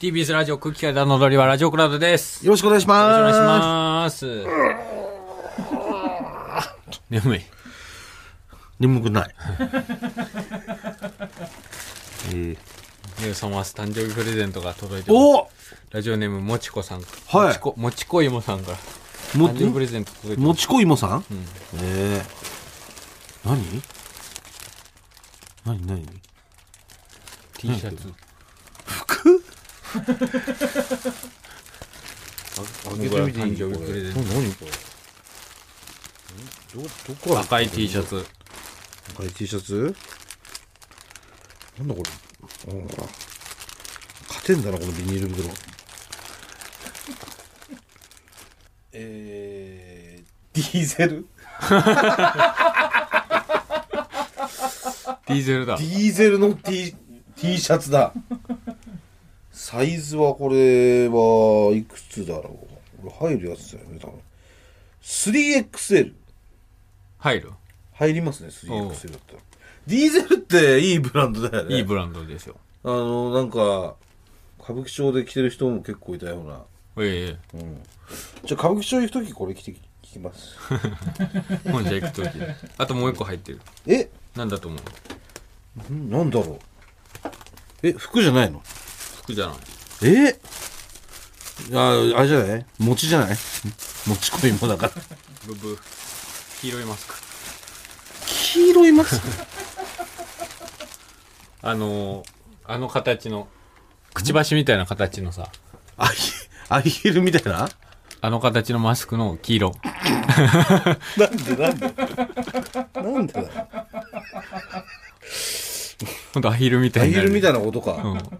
TBS ラジオ空気階段の踊りはラジオクラウドです。よろしくお願いしよろしくお願いしまます。眠い。す。眠くない。えー、ニューサマス誕生日プレゼントが届いてます。おラジオネームもちこさん。はいもちこ、もちこいもさんから。も誕生日プレゼント届いてます。もちこいもさん、えー、何？何何？T シャツ。服あげてみていい誕生日プレゼント何これ？ど、どこから？赤い T シャツ。赤い T シャツ？なんだこれ？あほら勝てんだなこのビニール袋。えー、ディーゼル？ディーゼルだ。デ。ィーゼルの T, T シャツだサイズはこれはいくつだろう？これ入るやつだよね多分。3XL 入る？入りますね 3XL だったら。ディーゼルっていいブランドだよね。いいブランドですよ。あのなんか歌舞伎町で着てる人も結構いたような。えじゃあ歌舞伎町行く時これ着てきます。え。本社行くとき。あともう一個入ってる。え？なんだと思うんなんだろう。え服じゃないの？服じゃない。え？ああれじゃない？餅じゃない？餅こいもだから。ブブ。ー。黄色いマスク。黄色いマスク？あのー、あの形の、くちばしみたいな形のさ、アヒアヒルみたいな？あの形のマスクの黄色。なんでなんで？なんでだよ？ほんとアヒルみたいになる。アヒルみたいなことか。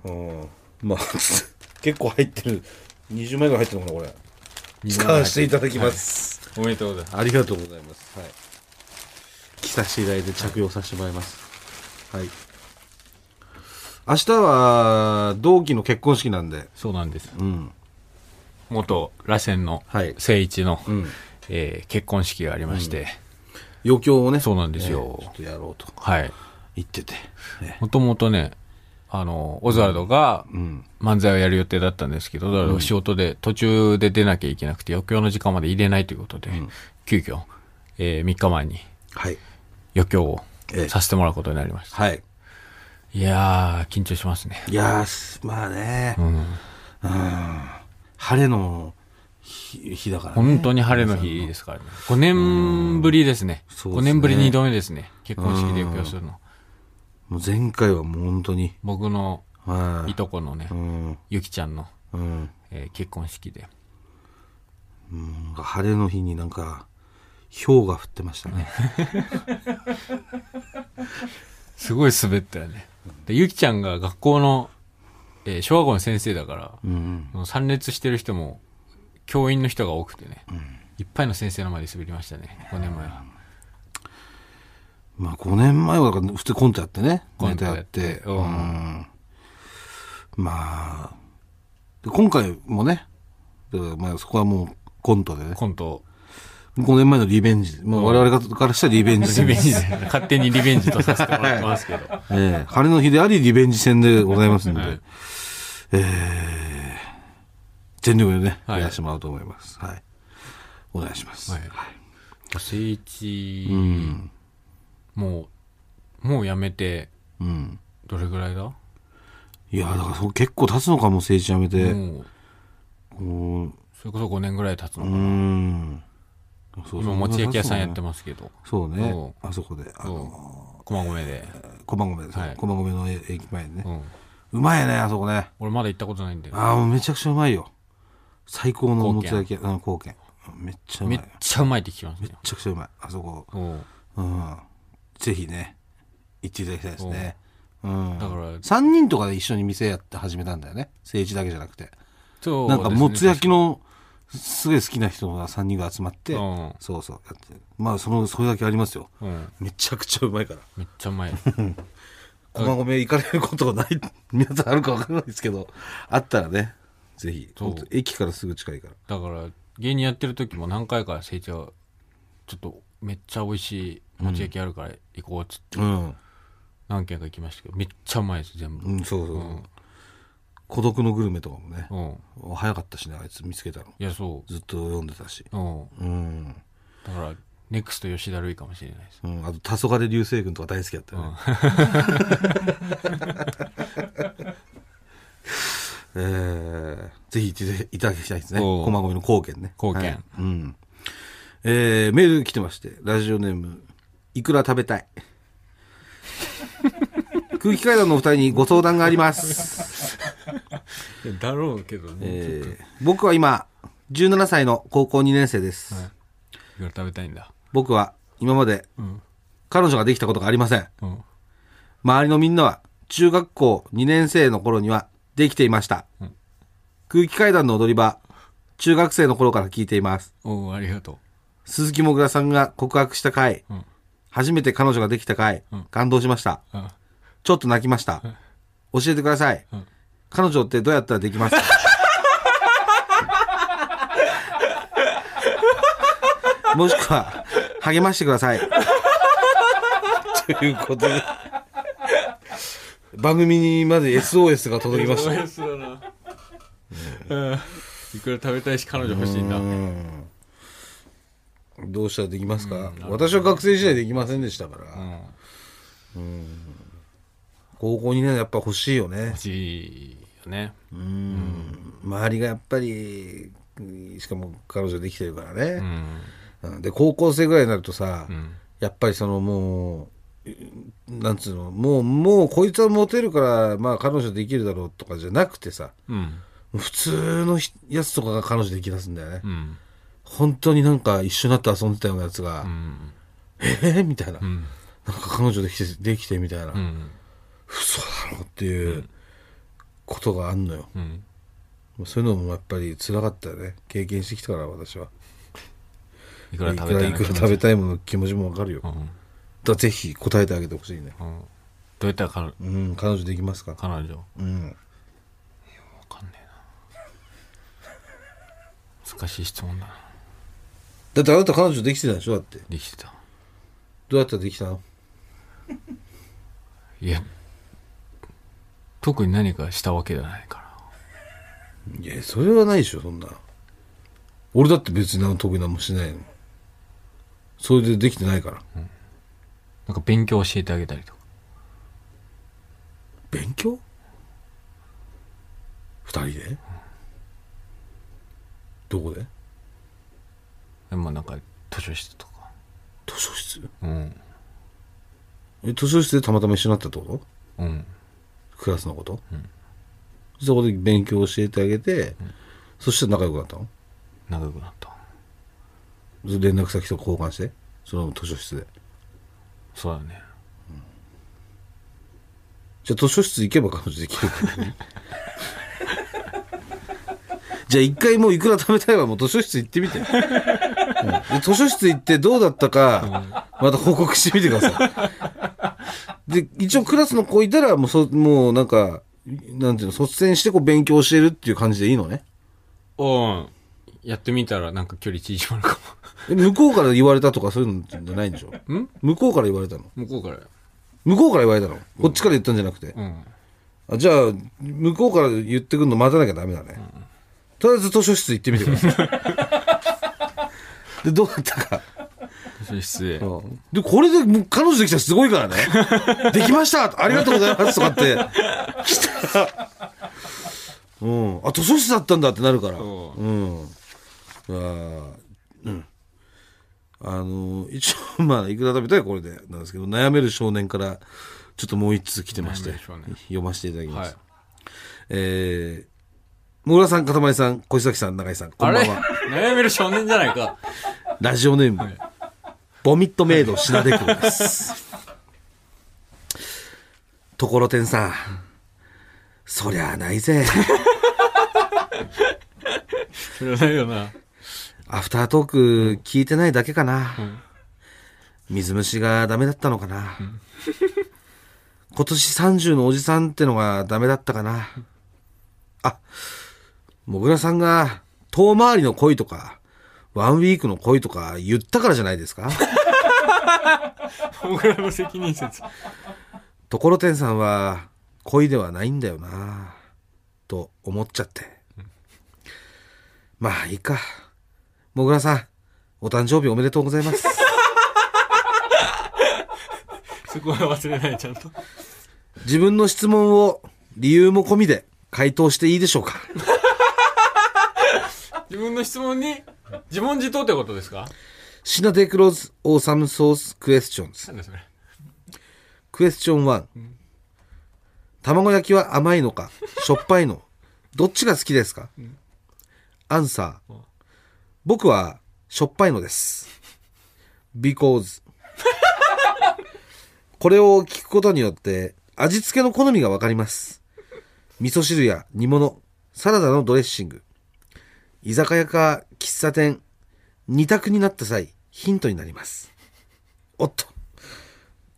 うん、まあ 結構入ってる20枚ぐらい入ってるのかなこれ使わせていただきます、おめでとうございます。ありがとうございます。はい。着させていただいて着用させてもらいます。はい。明日は同期の結婚式なんで、そうなんです。うん。元螺旋のはい聖一の、うん。えー結婚式がありまして、余興をね、そうなんですよえーちょっとやろうとはい。言ってて。ねもともとね、あの、オズワルドがうん。漫才をやる予定だったんですけど、オズワルドが仕事で途中で出なきゃいけなくて、余興の時間まで入れないということで、急遽、え3日前にはい。余興をええさせてもらうことになりました。はい。いやー、緊張しますね。いやーす、まあね、ううん。ん。晴れの日日だからね。本当に晴れの日ですからね。5年ぶりですね。5ね年ぶり2度目ですね。結婚式で余興するの。もう前回はもう本当に、僕のはいとこのねう、ん。ゆきちゃんの、うん。えー結婚式で。なんか晴れの日になんか、氷が降ってましたね。すごい滑ったよね。で、ゆきちゃんが学校の、えー小学校の先生だから、うん。もう参列してる人も、教員の人が多くてね、いっぱいの先生の前で滑りましたね、5年前は。まあ5年前は普通コントやってね。コントやってて。うんうんまあ、で今回もね、まあそこはもうコントでね。コント、5年前のリベンジ。まあ我々からしたらリベンジリ戦ベンジで、勝手にリベンジとさせてもらってますけど。ええ晴れの日でありリベンジ戦でございますんで、はいええ全力でね、はいやらせてもらおうと思います。はい。お願いします。はい聖一、うん。もう、もうやめて、うん。どれぐらいだ？いや、だからそう結構経つのかも、政治辞めて。もう、それこそ5年ぐらい経つのうかな。ん。そう今、餅焼き屋さんやってまますけど、そうねそ。あそこで。あの、駒込で。駒込ですはい駒込の駅前にねう。ん。うまいね、あそこね。俺まだ行ったことないんで。ああ、もうめちゃくちゃうまいよ。最高の貢献もつ焼き屋、うん、貢献。めっちゃうまめい。っちゃうまいって聞きますめっね。ちゃくちゃうまい。あそこ。うん。うん。ぜひね、行っていただきたいですね。う。ん。だから3人とかで一緒に店やって始めたんだよね。政治だけじゃなくて。そうなんかもつ焼きのすごい好きな人が3人が集まって、うん。そうそうやって。まあそのそれだけありますよ、うん。めちゃくちゃうまいから。めっちゃうまい 駒込行かれることがない皆さんあるか分からないですけどあったらねぜひ。駅からすぐ近いから。だから芸人やってる時も何回か成長ちょっとめっちゃ美味しいもち焼きあるから行こうっつって。うん、何軒か行きましたけどめっちゃうまいです全部。うん、そうそうそう、孤独のグルメとかもねうん。早かったしねあいつ見つけたの。いやそずっと読んでたし。ううん。うん、だからネクスト吉田類かもしれないです。うん、あと黄昏流星群とか大好きだったよね、えー、ぜひ行っていただきたいですね。駒込の高原ね。高原はい。うん。えー、メール来てましてラジオネームいくら食べたい？空気階段のお二人にご相談があります、だろうけどねえー僕は今17歳の高校2年生です、い。くら食べたいんだ？僕は今までん。彼女ができたことがありません。うん。周りのみんなは中学校2年生の頃にはできていました、空気階段の踊り場中学生の頃から聞いています。おうありがと鈴木もぐらさんが告白した回、ん初めて彼女ができた回、感動しました。ちょっと泣きました、教えてください、彼女ってどうやったらできます？か もしくは励ましてください。ということで。番組にまで SOS が届きました。スだな。うん。いくら食べたいし彼女欲しいんだどうしたらできますか、私は学生時代できませんでしたから、うん。高校2年やっぱ欲しいよね。欲しいよね。周りがやっぱりしかも彼女できてるからね、うん。うん。で高校生ぐらいになるとさ、ん。やっぱりそのもうなんつうのもうもうこいつはモテるからまあ彼女できるだろうとかじゃなくてさうん。普通のひやつとかが彼女できだすんだよね、うん本当になんか一緒になって遊んでたようなやつが、うん。えー、みたいな、ん。なんか彼女できてできてみたいな、うん。嘘だろっていうことがあんのよ、うん。そういうのもやっぱり辛かったよね。経験してきたから私は。いくらい食べたいいくら食べたいもの気持ちもわかるよ、うん。らぜひ答えてあげてほしいね。うん。どうやったら彼うん彼女できますか？彼女？わうん。かんねえな。難しい質問だなだってあなた彼女できてたでしょだって。できてた。どうやったらできたの？いや特に何かしたわけじゃないから。いやそれはないでしょそんな俺だって別に何特に何もしないのそれでできてないから。なんか勉強教えてあげたりとか。勉強？二人で？どこで？でもなんか図書室とか。図書室？うん。え図書室でたまたま一緒になったってこと？うん。クラスのこと、そこで勉強教えてあげて、そしたら仲良くなったの？仲良くなった。連絡先と交換して？その図書室で。そうだね。じゃあ図書室行けば彼女できるからね。じゃあ一回もういくら食べたいわもう図書室行ってみて、うんで図書室行ってどうだったかまた報告してみてください。で一応クラスの子いたらもうそもうなんかなんていうの率先してこう勉強教えるっていう感じでいいのね？うん。やってみたらなんか距離縮まるかえ向こうから言われたとかそういうのじゃないんでしょ？もん？向こうから言われたの？向こうから向こうから言われたの？こっちから言ったんじゃなくて、うん。あじゃあ向こうから言ってくるの待たなきゃダメだね、とりあえず図書室行ってみてくださいでどうだったか、図書室ででこれでもう彼女できたらすごいからね。できました。ありがとうございますとかって。来た。らうん。あ図書室だったんだってなるから。そう。ん。あー。うん。あの一応まあいくら食べたいこれでなんですけど悩める少年からちょっともう一通来てまして。読ませていただきます、はい。えー、もぐらさん、かたまりさん、小崎さん、永井さん、こんばんは。悩める少年じゃないかラジオネーム、ボミットメイド品出君です。ところてんさん、そりゃあないぜ。知らないよな。アフタートーク聞いてないだけかな。水虫がダメだったのかな。今年30のおじさんってのがダメだったかな。あ、もぐらさんが遠回りの恋とか、ワンウィークの恋とか言ったからじゃないですか？僕らの責任説。ところてんさんは恋ではないんだよなと思っちゃって。まあいいか。もぐらさん、お誕生日おめでとうございます。そこは忘れない、ちゃんと。自分の質問を理由も込みで回答していいでしょうか？自分の質問に、自問自答ってことですか？シナデクロズ・オーサム・ソース・クエスチョンズ。なんだそれ。クエスチョン1、卵焼きは甘いのか？しょっぱいの？どっちが好きですか、アンサー、僕はしょっぱいのです。because これを聞くことによって味付けの好みがわかります。味噌汁や煮物サラダのドレッシング居酒屋か喫茶店二択になった際ヒントになりますおっと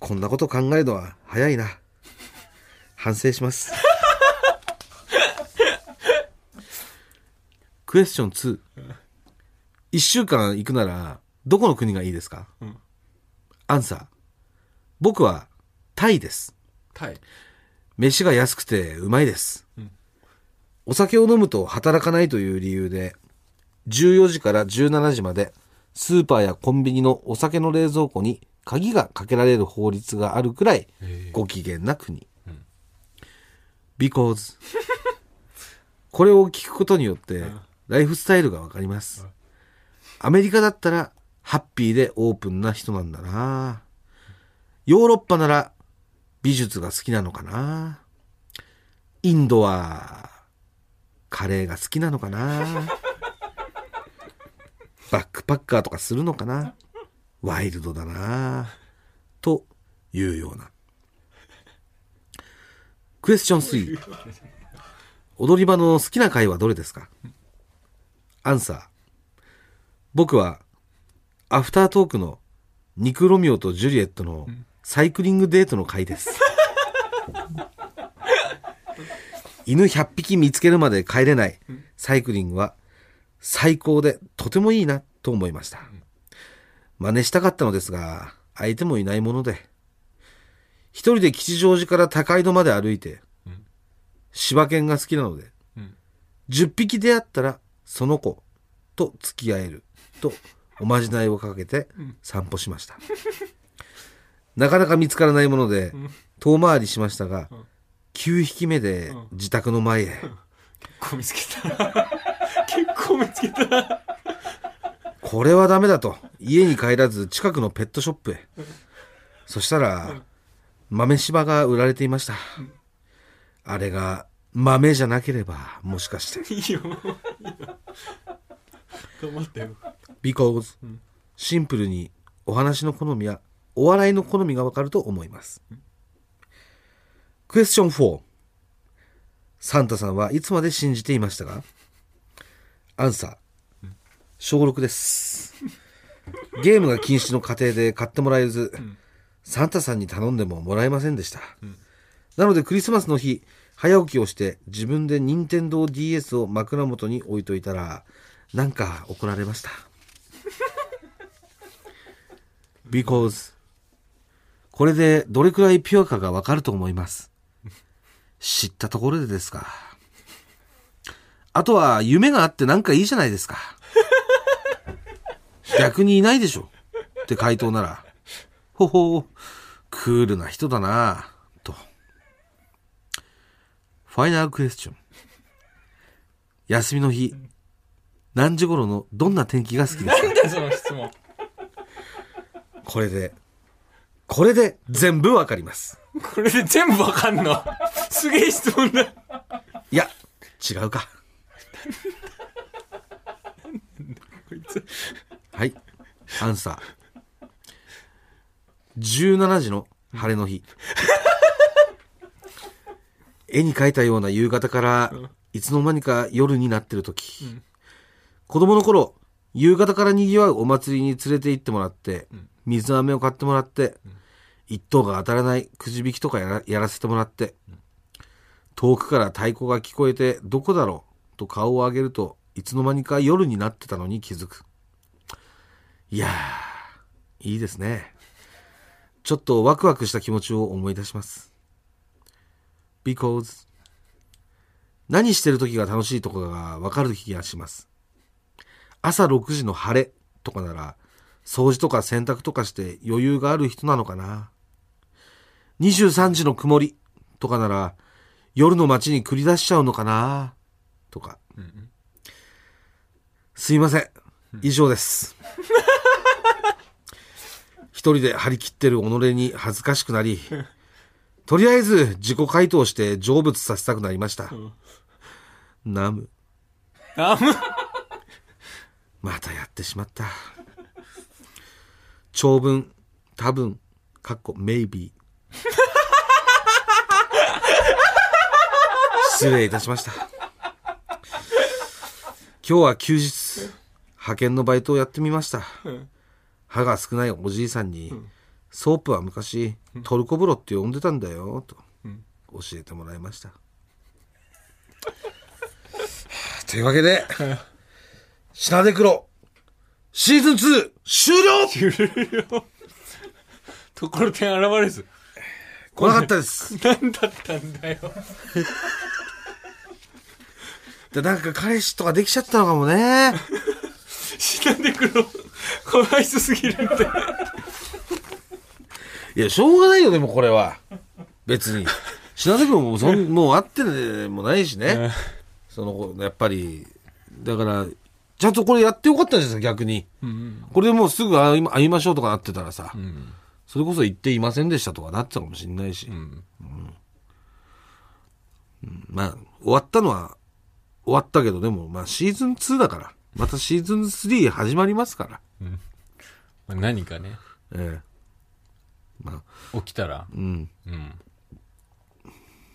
こんなこと考えるのは早いな。反省します。クエスチョン2。一週間行くなら、どこの国がいいですか、アンサー。僕は、タイです。タイ。飯が安くてうまいです。お酒を飲むと働かないという理由で、14時から17時まで、スーパーやコンビニのお酒の冷蔵庫に鍵がかけられる法律があるくらいご機嫌な国。because これを聞くことによってライフスタイルがわかります。アメリカだったらハッピーでオープンな人なんだな。ヨーロッパなら美術が好きなのかな。インドはカレーが好きなのかな？バックパッカーとかするのかな？ワイルドだなというような。クエスチョン3。踊り場の好きな回はどれですか？アンサー。僕は、アフタートークのニクロミオとジュリエットのサイクリングデートの回です。犬100匹見つけるまで帰れないサイクリングは最高でとてもいいなと思いました。真似したかったのですが、相手もいないもので、一人で吉祥寺から高井戸まで歩いて、柴犬が好きなので、10匹出会ったらその子と付き合えるとおまじないをかけて散歩しました。なかなか見つからないもので遠回りしましたが、9匹目で自宅の前へ。結構見つけた。結構見つけた。これはダメだと家に帰らず近くのペットショップへそしたら豆柴が売られていましたあれが豆じゃなければもしかして いいよ。頑張ってよ。because シンプルにお話の好みやお笑いの好みがわかると思いますクエスチョン4サンタさんはいつまで信じていましたか？アンサー。小6です。ゲームが禁止の家庭で買ってもらえず、サンタさんに頼んでももらえませんでした、なのでクリスマスの日早起きをして自分で任天堂 d s を枕元に置いといたらなんか怒られました。Because これでどれくらいピュアかがわかると思います。知ったところでですか。あとは夢があってなんかいいじゃないですか。逆にいないでしょ。って回答ならほほクールな人だなと。ファイナルクエスチョン。休みの日何時頃のどんな天気が好きですか。なんでその質問。これで、これで全部わかります。これで全部わかんの？すげえ質問だ。いや、違うか。こいつ。はい。アンサー。17時の晴れの日。絵に描いたような夕方からいつの間にか夜になってる時、子供の頃、夕方から賑わうお祭りに連れて行ってもらって、水飴を買ってもらって、一等が当たらないくじ引きとかやらせてもらって、遠くから太鼓が聞こえてどこだろうと顔を上げるといつの間にか夜になってたのに気づく。いやー、いいですね。ちょっとワクワクした気持ちを思い出します。because 何してる時が楽しいとかがわかる気がします。朝6時の晴れとかなら掃除とか洗濯とかして余裕がある人なのかな。23時の曇りとかなら夜の街に繰り出しちゃうのかな？とか。すいません。以上です。一人で張り切ってる己に恥ずかしくなり、とりあえず自己回答して成仏させたくなりました。ナム。あむまたやってしまった。長文、多分、かっこ、maybe。失礼いたしました。今日は休日、派遣のバイトをやってみました。歯が少ないおじいさんに、ソープは昔、トルコ風呂って呼んでたんだよ、と教えてもらいました。というわけで、品出黒、シーズン2終了 ところてん現れず。来なかったです。何だったんだよ。でなんか彼氏とかできちゃったのかもね。死なんでくろ。かわいそすぎるんだよ。いや、しょうがないよ、でもこれは。別に。品出黒もそん、もう会ってもないしね。その、やっぱり、だから、ちゃんとこれやってよかったじゃないですか、逆に。これでもうすぐ会い会いましょうとかなってたらさ、それこそ言っていませんでしたとかなってたかもしれないし。うんうんまあ、終わったのは終わったけど、でも、まあシーズン2だから、またシーズン3始まりますから。まあ何かね、ええまあ、起きたら、うん、うん。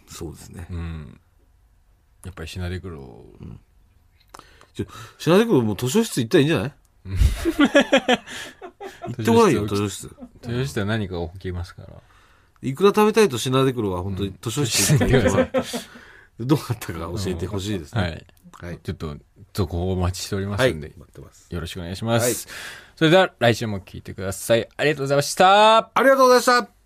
そうですね。うん。やっぱり死なでくろ。ちょ、品出君もう図書室行ったらいいんじゃない？行ってこないよ、図書室。豊洲では何か起きますから。いくら食べたいと品出黒は本当に図書室行ったらいいんじゃないどうなったか教えてほしいですね。はい。はい。ちょっと、続報をお待ちしておりまはい。すんで、待ってます。よろしくお願いします。はいそれでは来週も聞いてください。ありがとうございました。ありがとうございました